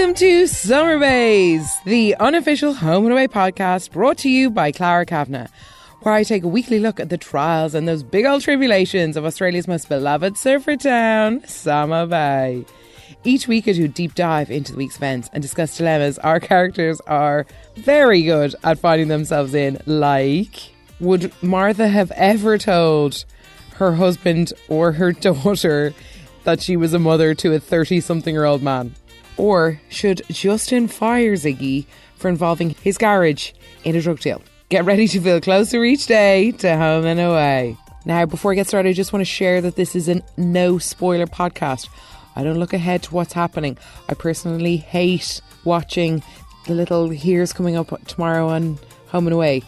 Welcome to Summer Bays, the unofficial home and away podcast brought to you by Clara Kavanagh, where I take a weekly look at the trials and those big old tribulations of Australia's most beloved surfer town, Summer Bay. Each week, I do a deep dive into the week's events and discuss dilemmas our characters are very good at finding themselves in. Like, would Martha have ever told her husband or her daughter that she was a mother to a 30 something year old man? Or should Justin fire Ziggy for involving his garage in a drug deal? Get ready to feel closer each day to home and away. Now, before I get started, I just want to share that this is a no spoiler podcast. I don't look ahead to what's happening. I personally hate watching the little here's coming up tomorrow on Home and Away.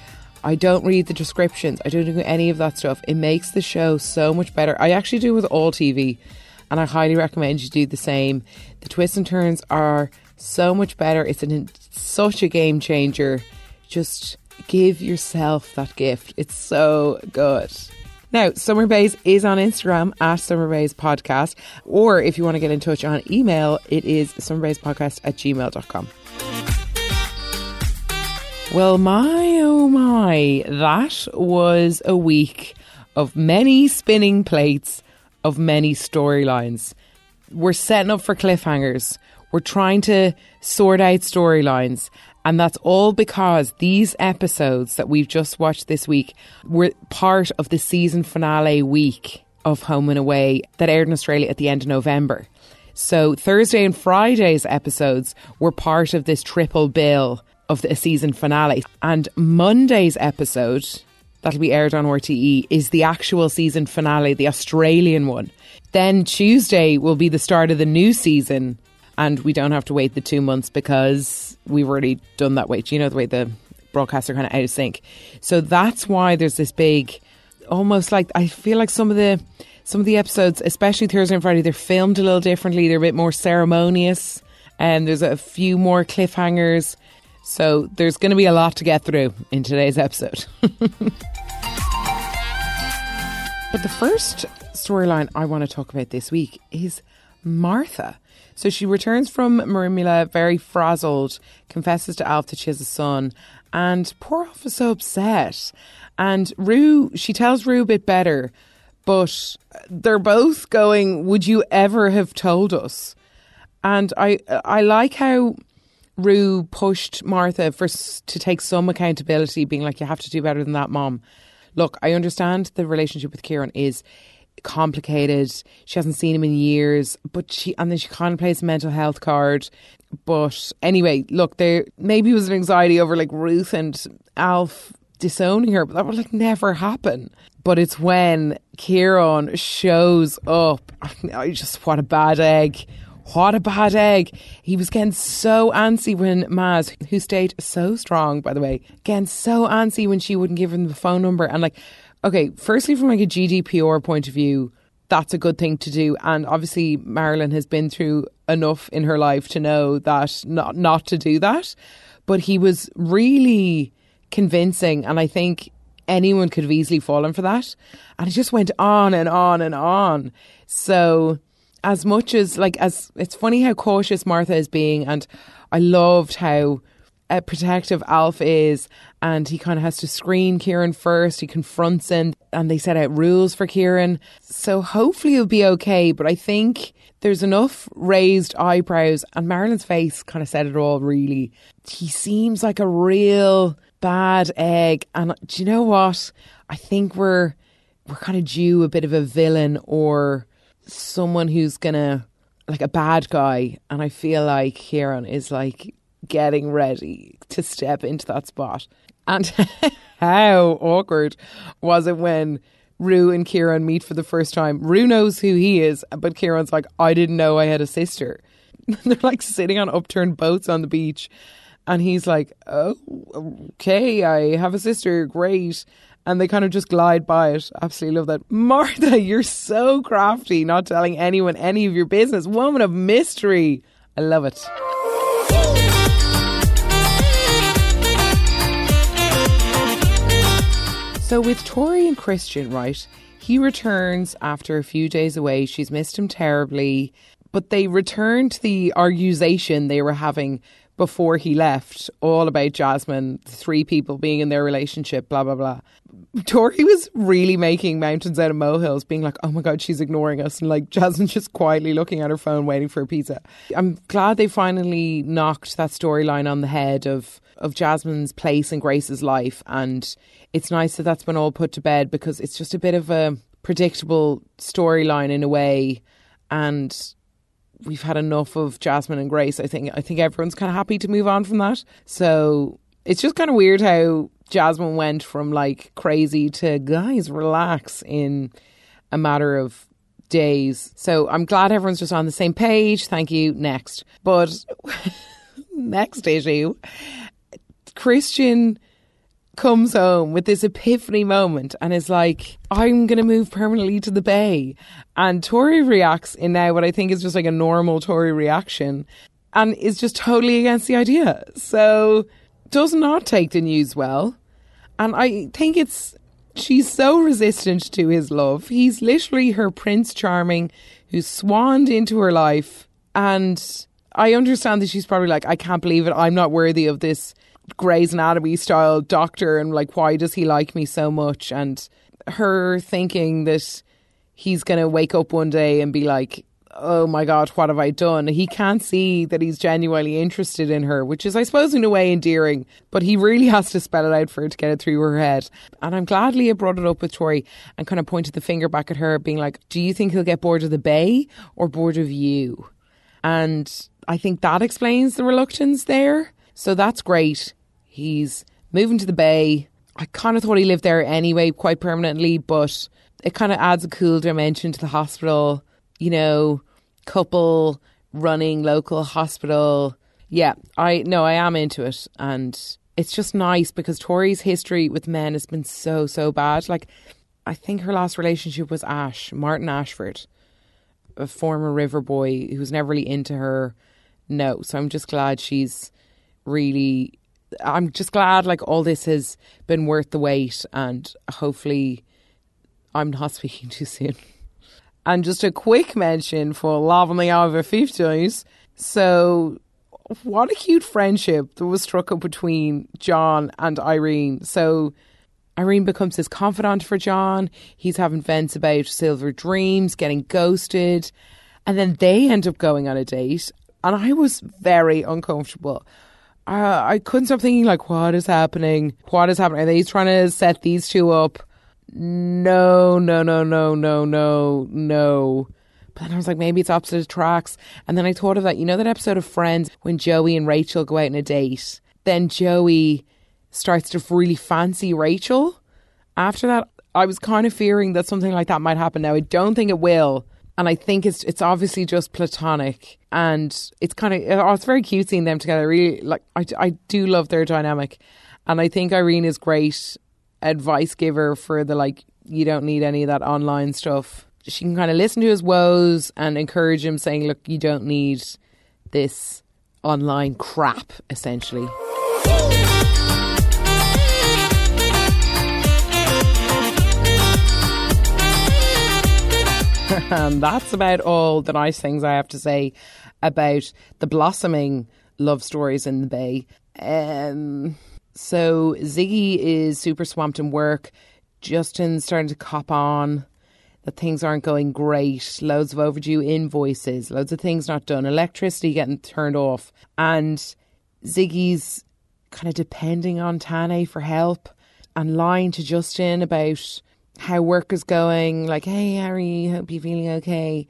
I don't read the descriptions. I don't do any of that stuff. It makes the show so much better. I actually do with all TV, and I highly recommend you do the same. The twists and turns are so much better. It's an, such a game changer. Just give yourself that gift. It's so good. Now, Summer Bays is on Instagram at Summer Bays Podcast, or if you want to get in touch on email, it is summerbayspodcast at gmail.com. Well, my oh my, that was a week of many spinning plates, of many storylines. We're setting up for cliffhangers. We're trying to sort out storylines. And that's all because these episodes that we've just watched this week were part of the season finale week of Home and Away that aired in Australia at the end of November. So Thursday and Friday's episodes were part of this triple bill of the season finale. And Monday's episode that'll be aired on RTE is the actual season finale, the Australian one. Then Tuesday will be the start of the new season and we don't have to wait the two months because we've already done that wait. You know the way the broadcasts are kind of out of sync. So that's why there's this big, almost like I feel like some of the some of the episodes, especially Thursday and Friday, they're filmed a little differently. They're a bit more ceremonious, and there's a few more cliffhangers. So there's going to be a lot to get through in today's episode. but the first storyline I want to talk about this week is Martha. So she returns from Merimbula very frazzled, confesses to Alf that she has a son, and poor Alf is so upset. And Roo, she tells Roo a bit better, but they're both going, Would you ever have told us? And I, I like how Roo pushed Martha for to take some accountability, being like, "You have to do better than that, mom." Look, I understand the relationship with Kieran is complicated. She hasn't seen him in years, but she and then she contemplates a mental health card. But anyway, look, there maybe was an anxiety over like Ruth and Alf disowning her, but that would like never happen. But it's when Kieran shows up. I just what a bad egg. What a bad egg. He was getting so antsy when Maz, who stayed so strong, by the way, getting so antsy when she wouldn't give him the phone number. And like, okay, firstly, from like a GDPR point of view, that's a good thing to do. And obviously, Marilyn has been through enough in her life to know that not, not to do that. But he was really convincing. And I think anyone could have easily fallen for that. And it just went on and on and on. So as much as like as it's funny how cautious Martha is being, and I loved how uh, protective Alf is, and he kind of has to screen Kieran first. He confronts him, and they set out rules for Kieran. So hopefully he'll be okay. But I think there's enough raised eyebrows, and Marilyn's face kind of said it all. Really, he seems like a real bad egg, and do you know what? I think we're we're kind of due a bit of a villain or someone who's gonna like a bad guy, and I feel like Kieran is like getting ready to step into that spot. And how awkward was it when Roo and Kieran meet for the first time? Roo knows who he is, but Kieran's like, I didn't know I had a sister. They're like sitting on upturned boats on the beach. And he's like, Oh, okay, I have a sister, great and they kind of just glide by it. Absolutely love that. Martha, you're so crafty, not telling anyone any of your business. Woman of mystery. I love it. So with Tori and Christian, right? He returns after a few days away. She's missed him terribly. But they returned the argusation they were having before he left, all about Jasmine, three people being in their relationship, blah, blah, blah. Tori was really making mountains out of molehills, being like, oh my God, she's ignoring us. And like Jasmine just quietly looking at her phone, waiting for a pizza. I'm glad they finally knocked that storyline on the head of, of Jasmine's place in Grace's life. And it's nice that that's been all put to bed because it's just a bit of a predictable storyline in a way. And we've had enough of Jasmine and Grace. I think I think everyone's kind of happy to move on from that. So it's just kind of weird how Jasmine went from like crazy to guys relax in a matter of days. So I'm glad everyone's just on the same page. Thank you. Next, but next issue, Christian comes home with this epiphany moment and is like, I'm going to move permanently to the Bay. And Tori reacts in now what I think is just like a normal Tori reaction and is just totally against the idea. So does not take the news well. And I think it's, she's so resistant to his love. He's literally her Prince Charming who swanned into her life. And I understand that she's probably like, I can't believe it. I'm not worthy of this Grey's Anatomy style doctor and like why does he like me so much? And her thinking that he's going to wake up one day and be like oh my god what have i done? He can't see that he's genuinely interested in her which is i suppose in a way endearing but he really has to spell it out for her to get it through her head. And i'm glad leah brought it up with tori and kind of pointed the finger back at her being like do you think he'll get bored of the bay or bored of you? And i think that explains the reluctance there so that's great. He's moving to the Bay. I kind of thought he lived there anyway, quite permanently, but it kind of adds a cool dimension to the hospital. You know, couple running local hospital. Yeah, I no, I am into it, and it's just nice because Tori's history with men has been so so bad. Like, I think her last relationship was Ash Martin Ashford, a former River boy who was never really into her. No, so I'm just glad she's really I'm just glad like all this has been worth the wait and hopefully I'm not speaking too soon. And just a quick mention for Love on the Hour 50s. So what a cute friendship that was struck up between John and Irene. So Irene becomes his confidant for John. He's having vents about silver dreams, getting ghosted. And then they end up going on a date. And I was very uncomfortable uh, I couldn't stop thinking, like, what is happening? What is happening? Are they trying to set these two up? No, no, no, no, no, no, no. But then I was like, maybe it's opposite tracks. And then I thought of that, you know, that episode of Friends when Joey and Rachel go out on a date? Then Joey starts to really fancy Rachel. After that, I was kind of fearing that something like that might happen. Now, I don't think it will and I think it's it's obviously just platonic, and it's kind of oh, it's very cute seeing them together. Really, like I, I do love their dynamic, and I think Irene is great advice giver for the like you don't need any of that online stuff. She can kind of listen to his woes and encourage him, saying, "Look, you don't need this online crap." Essentially. And that's about all the nice things I have to say about the blossoming love stories in the Bay. Um, so Ziggy is super swamped in work. Justin's starting to cop on that things aren't going great. Loads of overdue invoices, loads of things not done, electricity getting turned off. And Ziggy's kind of depending on Tane for help and lying to Justin about how work is going, like, hey, Harry, hope you're feeling okay.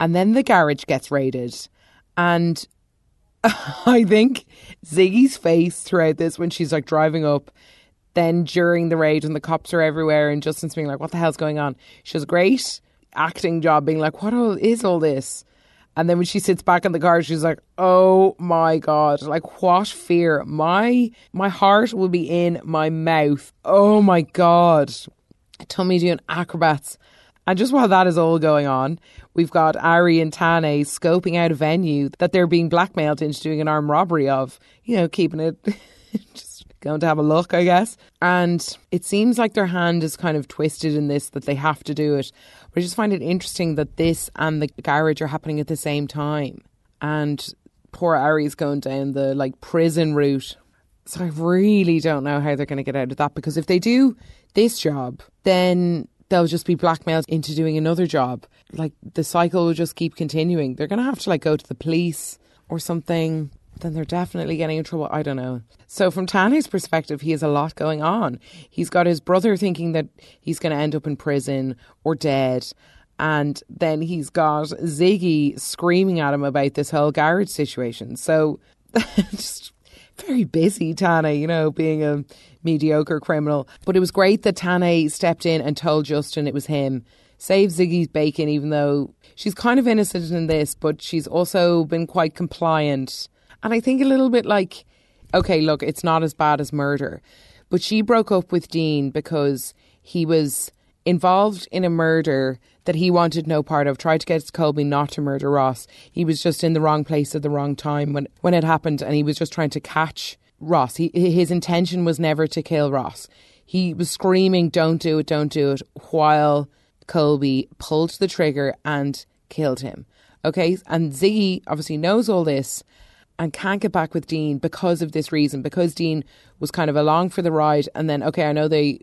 And then the garage gets raided. And I think Ziggy's face throughout this when she's like driving up, then during the raid and the cops are everywhere and Justin's being like, what the hell's going on? She has a great acting job being like, what all, is all this? And then when she sits back in the car, she's like, "Oh my god! Like what fear? My my heart will be in my mouth. Oh my god! Tummy doing acrobats. And just while that is all going on, we've got Ari and Tane scoping out a venue that they're being blackmailed into doing an armed robbery of. You know, keeping it just going to have a look, I guess. And it seems like their hand is kind of twisted in this that they have to do it. But I just find it interesting that this and the garage are happening at the same time. And poor Ari's going down the like prison route. So I really don't know how they're going to get out of that because if they do this job, then they'll just be blackmailed into doing another job. Like the cycle will just keep continuing. They're going to have to like go to the police or something then they're definitely getting in trouble. I don't know. So, from Tane's perspective, he has a lot going on. He's got his brother thinking that he's going to end up in prison or dead. And then he's got Ziggy screaming at him about this whole garage situation. So, just very busy, Tane, you know, being a mediocre criminal. But it was great that Tane stepped in and told Justin it was him. Save Ziggy's bacon, even though she's kind of innocent in this, but she's also been quite compliant and I think a little bit like, okay, look, it's not as bad as murder. But she broke up with Dean because he was involved in a murder that he wanted no part of, tried to get Colby not to murder Ross. He was just in the wrong place at the wrong time when, when it happened, and he was just trying to catch Ross. He, his intention was never to kill Ross. He was screaming, Don't do it, don't do it, while Colby pulled the trigger and killed him. Okay, and Ziggy obviously knows all this and can't get back with Dean because of this reason, because Dean was kind of along for the ride. And then, okay, I know they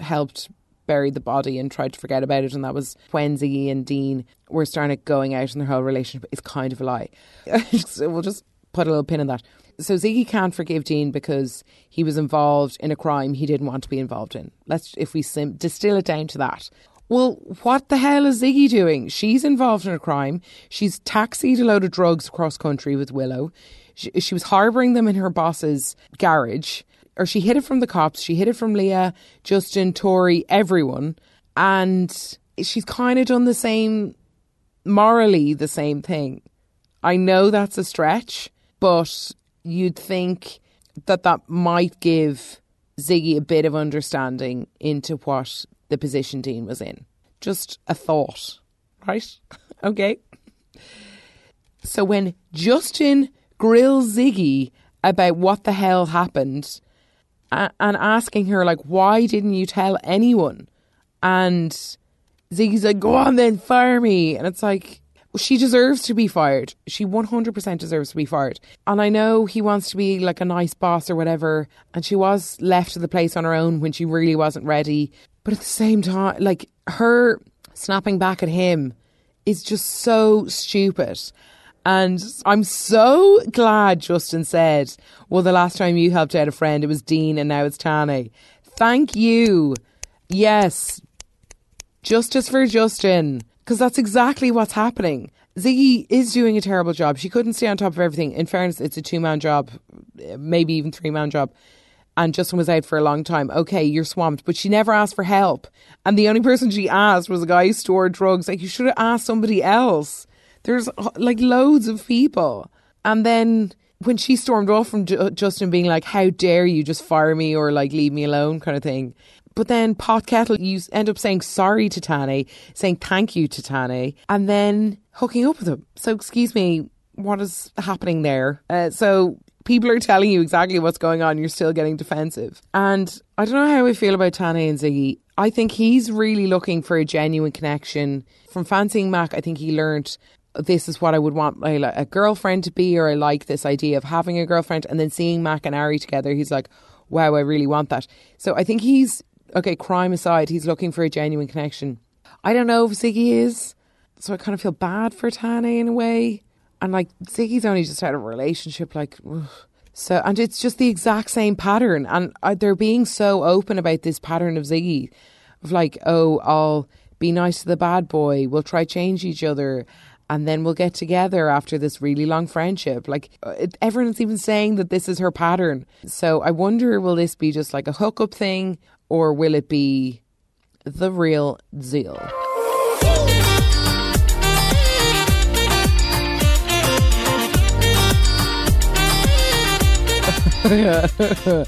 helped bury the body and tried to forget about it. And that was when Ziggy and Dean were starting going out in their whole relationship. It's kind of a lie. so we'll just put a little pin in that. So Ziggy can't forgive Dean because he was involved in a crime he didn't want to be involved in. Let's, if we sim- distill it down to that. Well, what the hell is Ziggy doing? She's involved in a crime. She's taxied a load of drugs across country with Willow. She, she was harbouring them in her boss's garage. Or she hid it from the cops. She hid it from Leah, Justin, Tori, everyone. And she's kind of done the same, morally, the same thing. I know that's a stretch, but you'd think that that might give Ziggy a bit of understanding into what the position Dean was in. Just a thought, right? okay. So when Justin grills Ziggy about what the hell happened and asking her, like, why didn't you tell anyone? And Ziggy's like, go on then, fire me. And it's like, she deserves to be fired. She 100% deserves to be fired. And I know he wants to be like a nice boss or whatever. And she was left to the place on her own when she really wasn't ready. But at the same time, like her snapping back at him is just so stupid. And I'm so glad Justin said, well, the last time you helped out a friend, it was Dean and now it's Tane. Thank you. Yes. Justice for Justin. Because that's exactly what's happening. Ziggy is doing a terrible job. She couldn't stay on top of everything. In fairness, it's a two man job, maybe even three man job and Justin was out for a long time. Okay, you're swamped, but she never asked for help. And the only person she asked was a guy who stored drugs. Like, you should have asked somebody else. There's like loads of people. And then when she stormed off from Justin being like, How dare you just fire me or like leave me alone, kind of thing. But then Pot Kettle, you end up saying sorry to Tane, saying thank you to Tane, and then hooking up with him. So, excuse me, what is happening there? Uh, so people are telling you exactly what's going on, you're still getting defensive. And I don't know how I feel about Tane and Ziggy. I think he's really looking for a genuine connection. From fancying Mac, I think he learned this is what I would want my, a girlfriend to be, or I like this idea of having a girlfriend. And then seeing Mac and Ari together, he's like, wow, I really want that. So I think he's, okay, crime aside, he's looking for a genuine connection. I don't know if Ziggy is. So I kind of feel bad for Tane in a way and like Ziggy's only just had a relationship, like. Ugh. So, and it's just the exact same pattern. And uh, they're being so open about this pattern of Ziggy, of like, oh, I'll be nice to the bad boy, we'll try change each other, and then we'll get together after this really long friendship. Like, uh, everyone's even saying that this is her pattern. So I wonder, will this be just like a hookup thing, or will it be the real deal?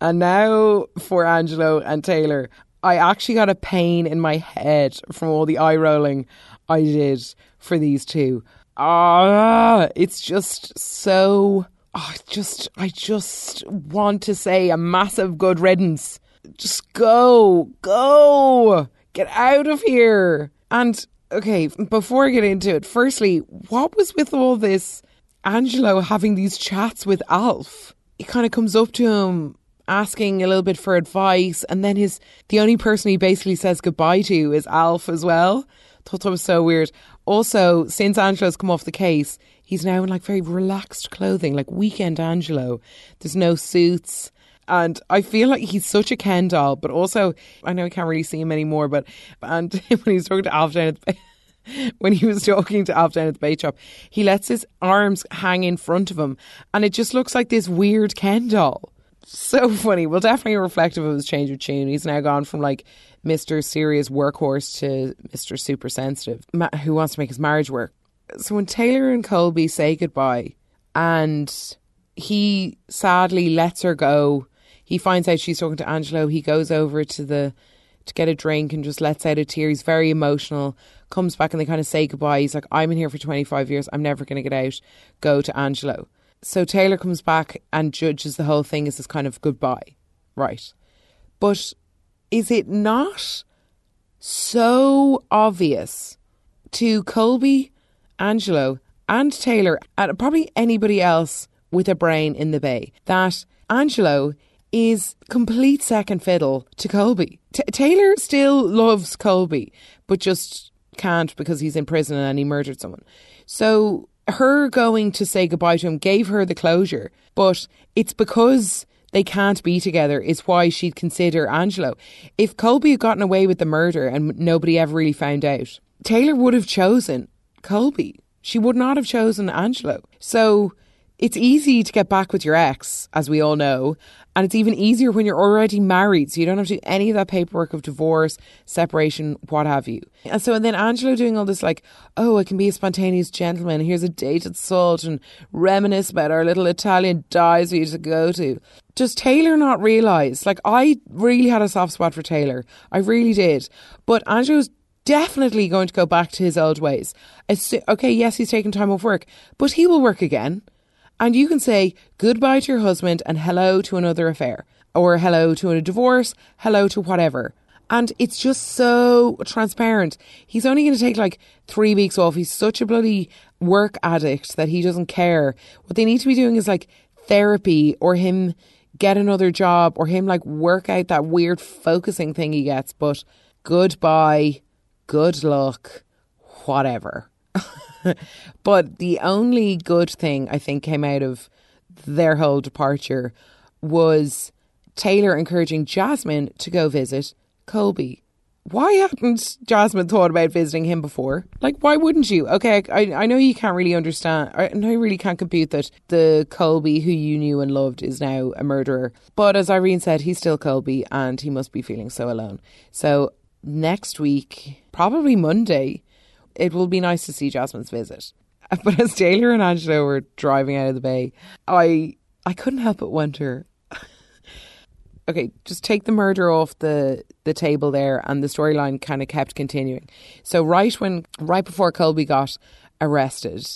and now for Angelo and Taylor. I actually got a pain in my head from all the eye rolling I did for these two. Ah, it's just so I just, I just want to say a massive good riddance. Just go, go, get out of here. And okay, before I get into it, firstly, what was with all this Angelo having these chats with Alf? He kind of comes up to him asking a little bit for advice, and then his the only person he basically says goodbye to is Alf as well. Thought that was so weird. Also, since Angelo's come off the case, he's now in like very relaxed clothing, like weekend Angelo. There's no suits. And I feel like he's such a Ken doll, but also I know I can't really see him anymore. But and when he's talking to Alf down at the when he was talking to Alf down at the bait shop, he lets his arms hang in front of him, and it just looks like this weird Ken doll. So funny. Well, definitely reflective of his change of tune. He's now gone from like Mr. Serious Workhorse to Mr. Super Sensitive, who wants to make his marriage work. So when Taylor and Colby say goodbye, and he sadly lets her go, he finds out she's talking to Angelo. He goes over to the to get a drink and just lets out a tear. He's very emotional. Comes back and they kind of say goodbye. He's like, I'm in here for 25 years. I'm never going to get out. Go to Angelo. So Taylor comes back and judges the whole thing as this kind of goodbye. Right. But is it not so obvious to Colby, Angelo, and Taylor, and probably anybody else with a brain in the bay, that Angelo is complete second fiddle to Colby. T- Taylor still loves Colby, but just can't because he's in prison and he murdered someone. So her going to say goodbye to him gave her the closure, but it's because they can't be together is why she'd consider Angelo. If Colby had gotten away with the murder and nobody ever really found out, Taylor would have chosen Colby. She would not have chosen Angelo. So it's easy to get back with your ex, as we all know, and it's even easier when you're already married, so you don't have to do any of that paperwork of divorce, separation, what have you. And so, and then Angelo doing all this, like, oh, I can be a spontaneous gentleman. Here's a date at Salt and reminisce about our little Italian dives we used to go to. Does Taylor not realise? Like, I really had a soft spot for Taylor. I really did. But Angelo's definitely going to go back to his old ways. Okay, yes, he's taking time off work, but he will work again. And you can say goodbye to your husband and hello to another affair, or hello to a divorce, hello to whatever. And it's just so transparent. He's only going to take like three weeks off. He's such a bloody work addict that he doesn't care. What they need to be doing is like therapy or him get another job or him like work out that weird focusing thing he gets. But goodbye, good luck, whatever. but the only good thing I think came out of their whole departure was Taylor encouraging Jasmine to go visit Colby. Why hadn't Jasmine thought about visiting him before? Like, why wouldn't you? Okay, I, I know you can't really understand. I know you really can't compute that the Colby who you knew and loved is now a murderer. But as Irene said, he's still Colby and he must be feeling so alone. So next week, probably Monday, it will be nice to see Jasmine's visit. But as Taylor and Angelo were driving out of the bay, I I couldn't help but wonder. okay, just take the murder off the the table there, and the storyline kind of kept continuing. So right when right before Colby got arrested,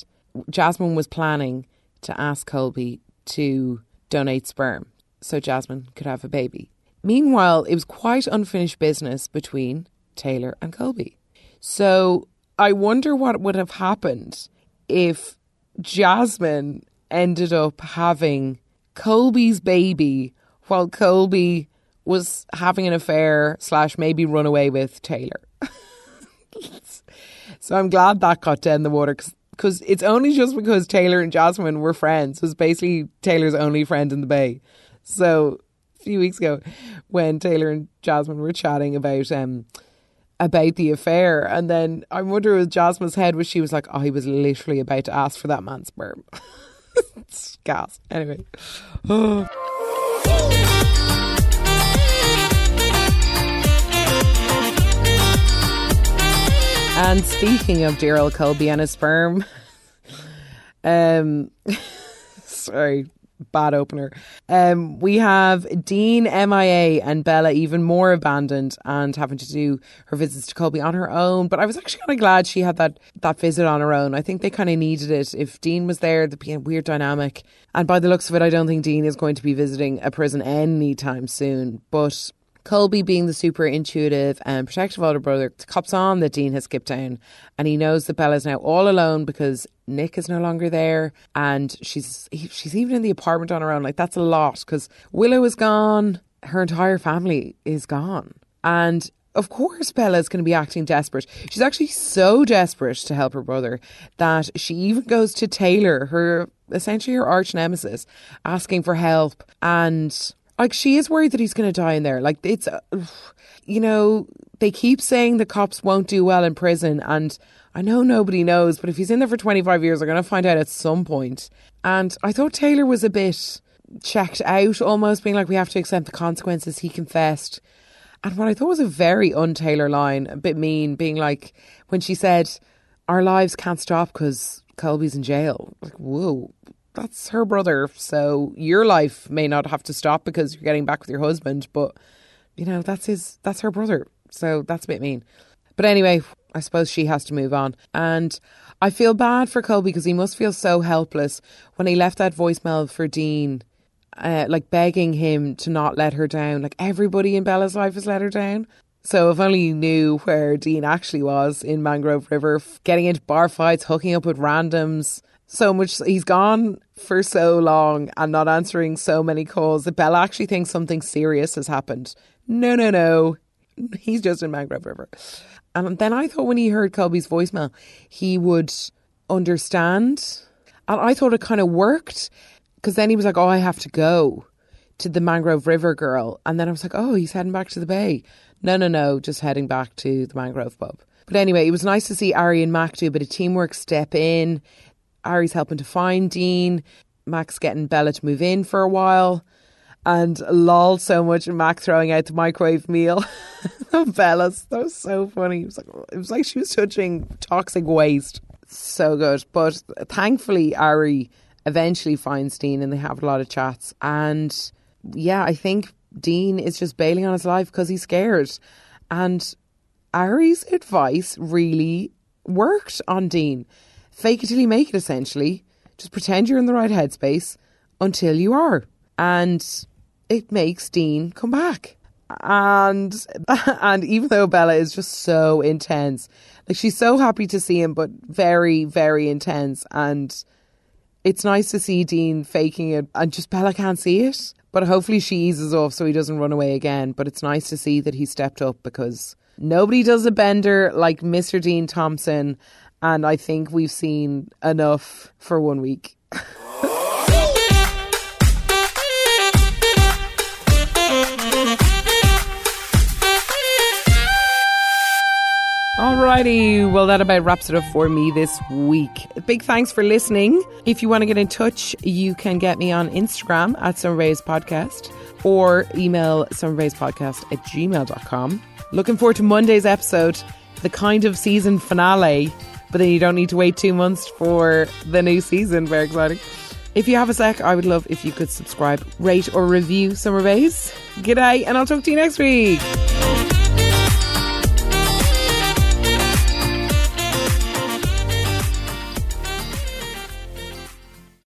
Jasmine was planning to ask Colby to donate sperm so Jasmine could have a baby. Meanwhile, it was quite unfinished business between Taylor and Colby. So I wonder what would have happened if Jasmine ended up having Colby's baby while Colby was having an affair slash maybe run away with Taylor. so I'm glad that got dead in the water because it's only just because Taylor and Jasmine were friends. It was basically Taylor's only friend in the bay. So a few weeks ago, when Taylor and Jasmine were chatting about um, about the affair. And then I wonder with Jasmine's head was she was like, oh, he was literally about to ask for that man's sperm. gas. Anyway. and speaking of Daryl Colby and his sperm, um, sorry, bad opener. Um, we have Dean MIA and Bella even more abandoned and having to do her visits to Colby on her own. But I was actually kind of glad she had that that visit on her own. I think they kind of needed it. If Dean was there, there'd be a weird dynamic. And by the looks of it, I don't think Dean is going to be visiting a prison anytime soon. But Colby, being the super intuitive and protective older brother, cops on that Dean has skipped town and he knows that Bella's now all alone because Nick is no longer there and she's she's even in the apartment on her own. Like, that's a lot because Willow is gone, her entire family is gone. And of course, Bella's going to be acting desperate. She's actually so desperate to help her brother that she even goes to Taylor, her essentially her arch nemesis, asking for help. And like she is worried that he's going to die in there. Like it's, uh, you know, they keep saying the cops won't do well in prison, and I know nobody knows, but if he's in there for 25 years, they're going to find out at some point. And I thought Taylor was a bit checked out, almost being like, we have to accept the consequences. He confessed. And what I thought was a very un Taylor line, a bit mean, being like, when she said, Our lives can't stop because Colby's in jail. Like, whoa, that's her brother. So your life may not have to stop because you're getting back with your husband, but you know, that's his that's her brother. So that's a bit mean. But anyway, I suppose she has to move on. And I feel bad for Colby because he must feel so helpless when he left that voicemail for Dean, uh, like begging him to not let her down. Like everybody in Bella's life has let her down. So if only you knew where Dean actually was in Mangrove River, getting into bar fights, hooking up with randoms, so much. He's gone for so long and not answering so many calls that Bella actually thinks something serious has happened. No, no, no. He's just in Mangrove River. And then I thought when he heard Colby's voicemail, he would understand. And I thought it kind of worked because then he was like, oh, I have to go to the Mangrove River girl. And then I was like, oh, he's heading back to the bay. No, no, no, just heading back to the Mangrove pub. But anyway, it was nice to see Ari and Mac do a bit of teamwork, step in. Ari's helping to find Dean. Mac's getting Bella to move in for a while. And lol so much and Mac throwing out the microwave meal of Bella's. That was so funny. It was like it was like she was touching toxic waste. So good. But thankfully Ari eventually finds Dean and they have a lot of chats. And yeah, I think Dean is just bailing on his life because he's scared. And Ari's advice really worked on Dean fake it till you make it essentially. Just pretend you're in the right headspace until you are. And it makes Dean come back. And and even though Bella is just so intense, like she's so happy to see him, but very, very intense. And it's nice to see Dean faking it and just Bella can't see it. But hopefully she eases off so he doesn't run away again. But it's nice to see that he stepped up because nobody does a bender like Mr. Dean Thompson and I think we've seen enough for one week. Alrighty, well, that about wraps it up for me this week. Big thanks for listening. If you want to get in touch, you can get me on Instagram at Summer Podcast or email summerbayspodcast at gmail.com. Looking forward to Monday's episode, the kind of season finale but then you don't need to wait two months for the new season. Very exciting. If you have a sec, I would love if you could subscribe, rate, or review Summer Bays. G'day, and I'll talk to you next week.